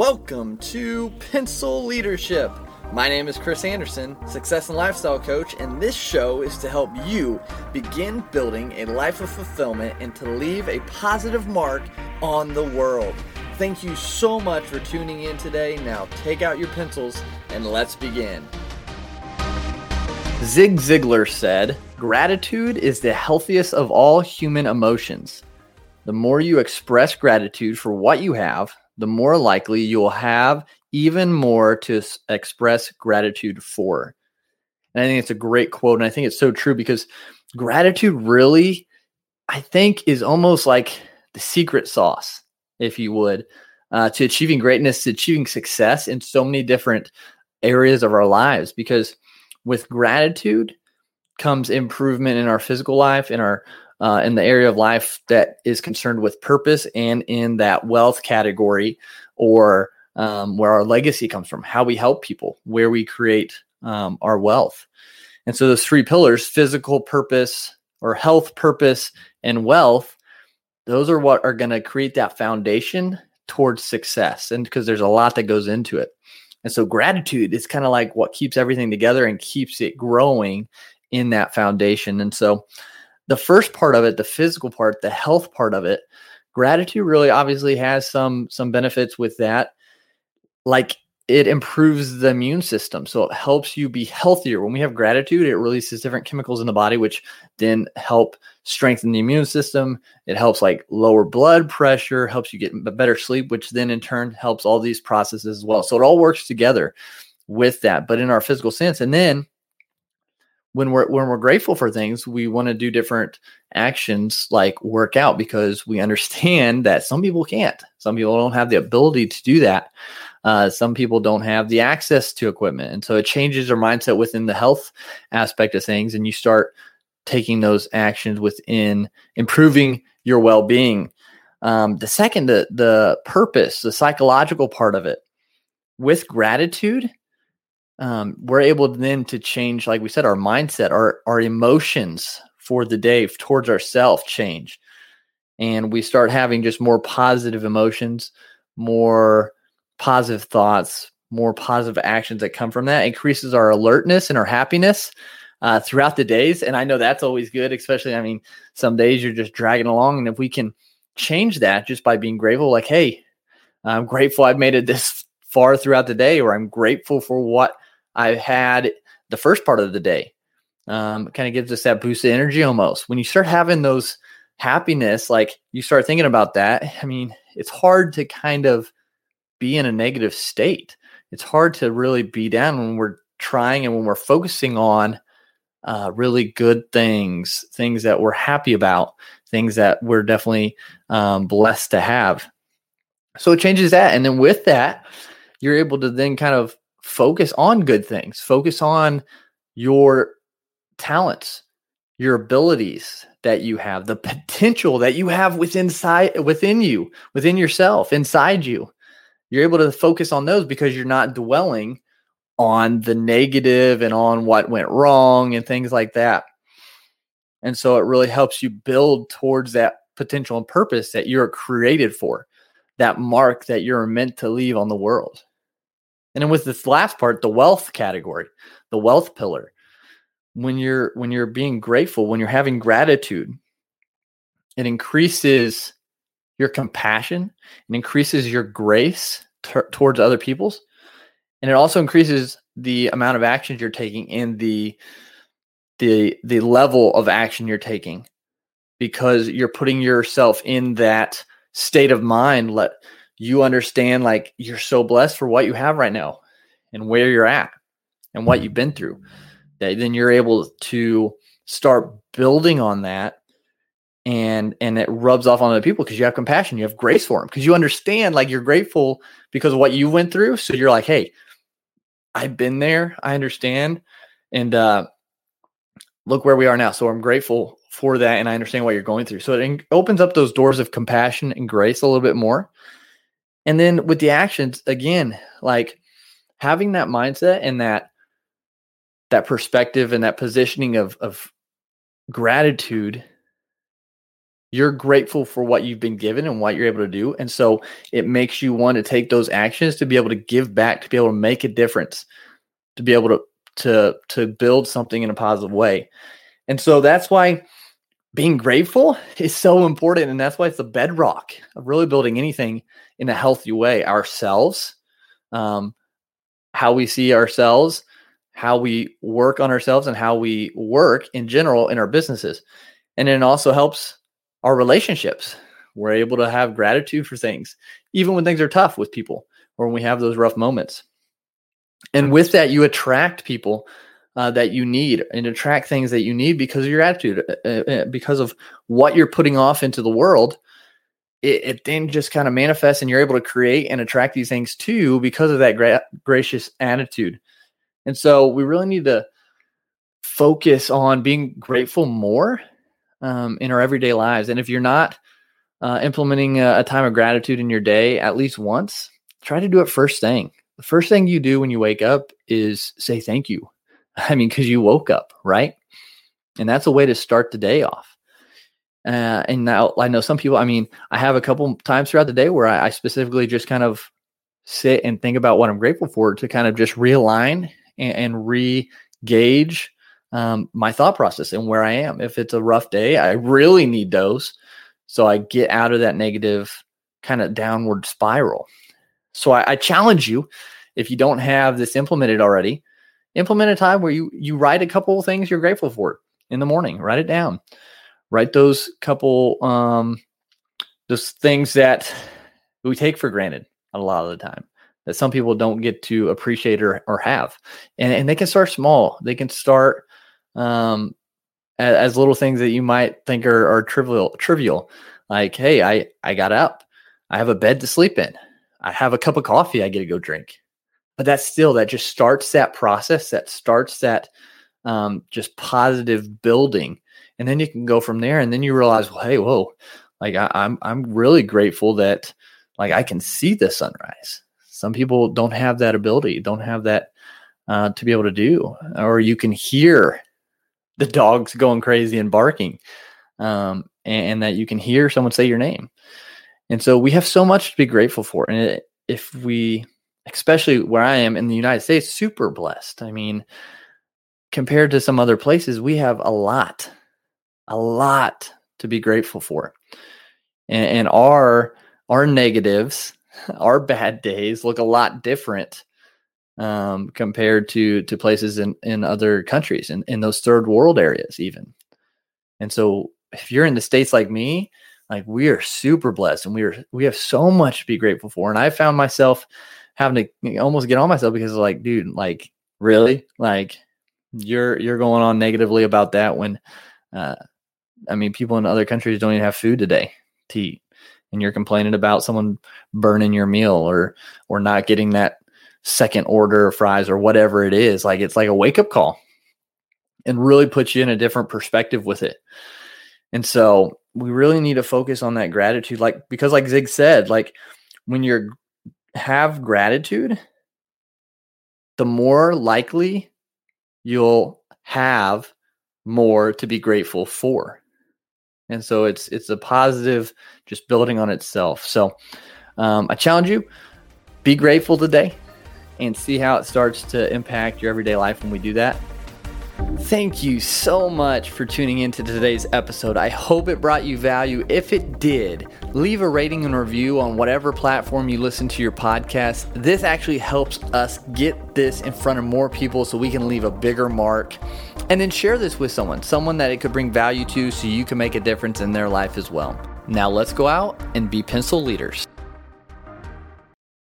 Welcome to Pencil Leadership. My name is Chris Anderson, success and lifestyle coach, and this show is to help you begin building a life of fulfillment and to leave a positive mark on the world. Thank you so much for tuning in today. Now take out your pencils and let's begin. Zig Ziglar said, Gratitude is the healthiest of all human emotions. The more you express gratitude for what you have, the more likely you'll have even more to express gratitude for. And I think it's a great quote. And I think it's so true because gratitude really, I think, is almost like the secret sauce, if you would, uh, to achieving greatness, to achieving success in so many different areas of our lives. Because with gratitude comes improvement in our physical life, in our uh, in the area of life that is concerned with purpose and in that wealth category or um, where our legacy comes from, how we help people, where we create um, our wealth. And so those three pillars physical purpose or health purpose and wealth those are what are going to create that foundation towards success and because there's a lot that goes into it and so gratitude is kind of like what keeps everything together and keeps it growing in that foundation and so the first part of it, the physical part, the health part of it, gratitude really obviously has some some benefits with that. Like it improves the immune system. So it helps you be healthier. When we have gratitude, it releases different chemicals in the body, which then help strengthen the immune system. It helps like lower blood pressure, helps you get better sleep, which then in turn helps all these processes as well. So it all works together with that, but in our physical sense. And then when we're when we're grateful for things, we want to do different actions like work out because we understand that some people can't. Some people don't have the ability to do that. Uh, some people don't have the access to equipment, and so it changes our mindset within the health aspect of things, and you start taking those actions within improving your well-being. Um, the second, the the purpose, the psychological part of it, with gratitude um, we're able then to change, like we said, our mindset, our our emotions for the day towards ourselves change, and we start having just more positive emotions, more positive thoughts, more positive actions that come from that. increases our alertness and our happiness uh, throughout the days, and I know that's always good. Especially, I mean, some days you're just dragging along, and if we can change that just by being grateful, like, hey, I'm grateful I've made it this far throughout the day, or I'm grateful for what I had the first part of the day. Um, kind of gives us that boost of energy almost. When you start having those happiness, like you start thinking about that, I mean, it's hard to kind of be in a negative state. It's hard to really be down when we're trying and when we're focusing on uh, really good things, things that we're happy about, things that we're definitely um, blessed to have. So it changes that. And then with that, you're able to then kind of focus on good things, focus on your talents, your abilities that you have, the potential that you have within inside within you, within yourself, inside you. You're able to focus on those because you're not dwelling on the negative and on what went wrong and things like that. And so it really helps you build towards that potential and purpose that you're created for, that mark that you're meant to leave on the world. And then with this last part, the wealth category, the wealth pillar, when you're when you're being grateful, when you're having gratitude, it increases your compassion, it increases your grace t- towards other people's, and it also increases the amount of actions you're taking in the the the level of action you're taking because you're putting yourself in that state of mind. Let you understand like you're so blessed for what you have right now and where you're at and what you've been through that then you're able to start building on that and and it rubs off on other people because you have compassion you have grace for them because you understand like you're grateful because of what you went through. So you're like hey i've been there i understand and uh look where we are now. So i'm grateful for that and i understand what you're going through. So it opens up those doors of compassion and grace a little bit more and then with the actions, again, like having that mindset and that that perspective and that positioning of of gratitude You're grateful for what you've been given and what you're able to do. And so it makes you want to take those actions to be able to give back, to be able to make a difference, to be able to to to build something in a positive way. And so that's why being grateful is so important. And that's why it's the bedrock of really building anything in a healthy way. Ourselves, um, how we see ourselves, how we work on ourselves, and how we work in general in our businesses. And it also helps our relationships. We're able to have gratitude for things, even when things are tough with people or when we have those rough moments. And with that, you attract people uh, that you need and attract things that you need because of your attitude, uh, uh, uh because of what you're putting off into the world. It, it then just kind of manifests, and you're able to create and attract these things too because of that gra- gracious attitude. And so, we really need to focus on being grateful more um, in our everyday lives. And if you're not uh, implementing a, a time of gratitude in your day at least once, try to do it first thing. The first thing you do when you wake up is say thank you. I mean, because you woke up, right? And that's a way to start the day off. Uh, and now I know some people, I mean, I have a couple times throughout the day where I, I specifically just kind of sit and think about what I'm grateful for to kind of just realign and, and re gauge um, my thought process and where I am. If it's a rough day, I really need those. So I get out of that negative kind of downward spiral. So I, I challenge you, if you don't have this implemented already, implement a time where you you write a couple things you're grateful for in the morning. Write it down. Write those couple um those things that we take for granted a lot of the time that some people don't get to appreciate or, or have. And, and they can start small. They can start um, as, as, little things that you might think are, are trivial. Trivial, like, hey, I I got up. I have a bed to sleep in. I have a cup of coffee I get to go drink. But that's still that just starts that process. That starts that um, just positive building, and then you can go from there. And then you realize, well, hey, whoa, like I, I'm I'm really grateful that like I can see the sunrise. Some people don't have that ability, don't have that uh, to be able to do, or you can hear the dogs going crazy and barking, um, and, and, that you can hear someone say your name. And so we have so much to be grateful for. And it, if we, especially where I am in the United States, super blessed. I mean, compared to some other places, we have a lot, a lot to be grateful for. And, and our our negatives, our bad days look a lot different um, compared to to places in in other countries in in those third world areas even. And so if you're in the states like me, like we are super blessed and we are we have so much to be grateful for. And I found myself having to almost get on myself because like, dude, like really, like you're you're going on negatively about that when uh I mean people in other countries don't even have food today to eat. And you're complaining about someone burning your meal or or not getting that second order of fries or whatever it is. Like it's like a wake up call and really puts you in a different perspective with it. And so we really need to focus on that gratitude. Like, because like Zig said, like when you have gratitude, the more likely you'll have more to be grateful for. And so it's it's a positive just building on itself. So um, I challenge you, be grateful today and see how it starts to impact your everyday life when we do that. Thank you so much for tuning into today's episode. I hope it brought you value. If it did, leave a rating and review on whatever platform you listen to your podcast. This actually helps us get this in front of more people so we can leave a bigger mark. And then share this with someone, someone that it could bring value to so you can make a difference in their life as well. Now let's go out and be pencil leaders.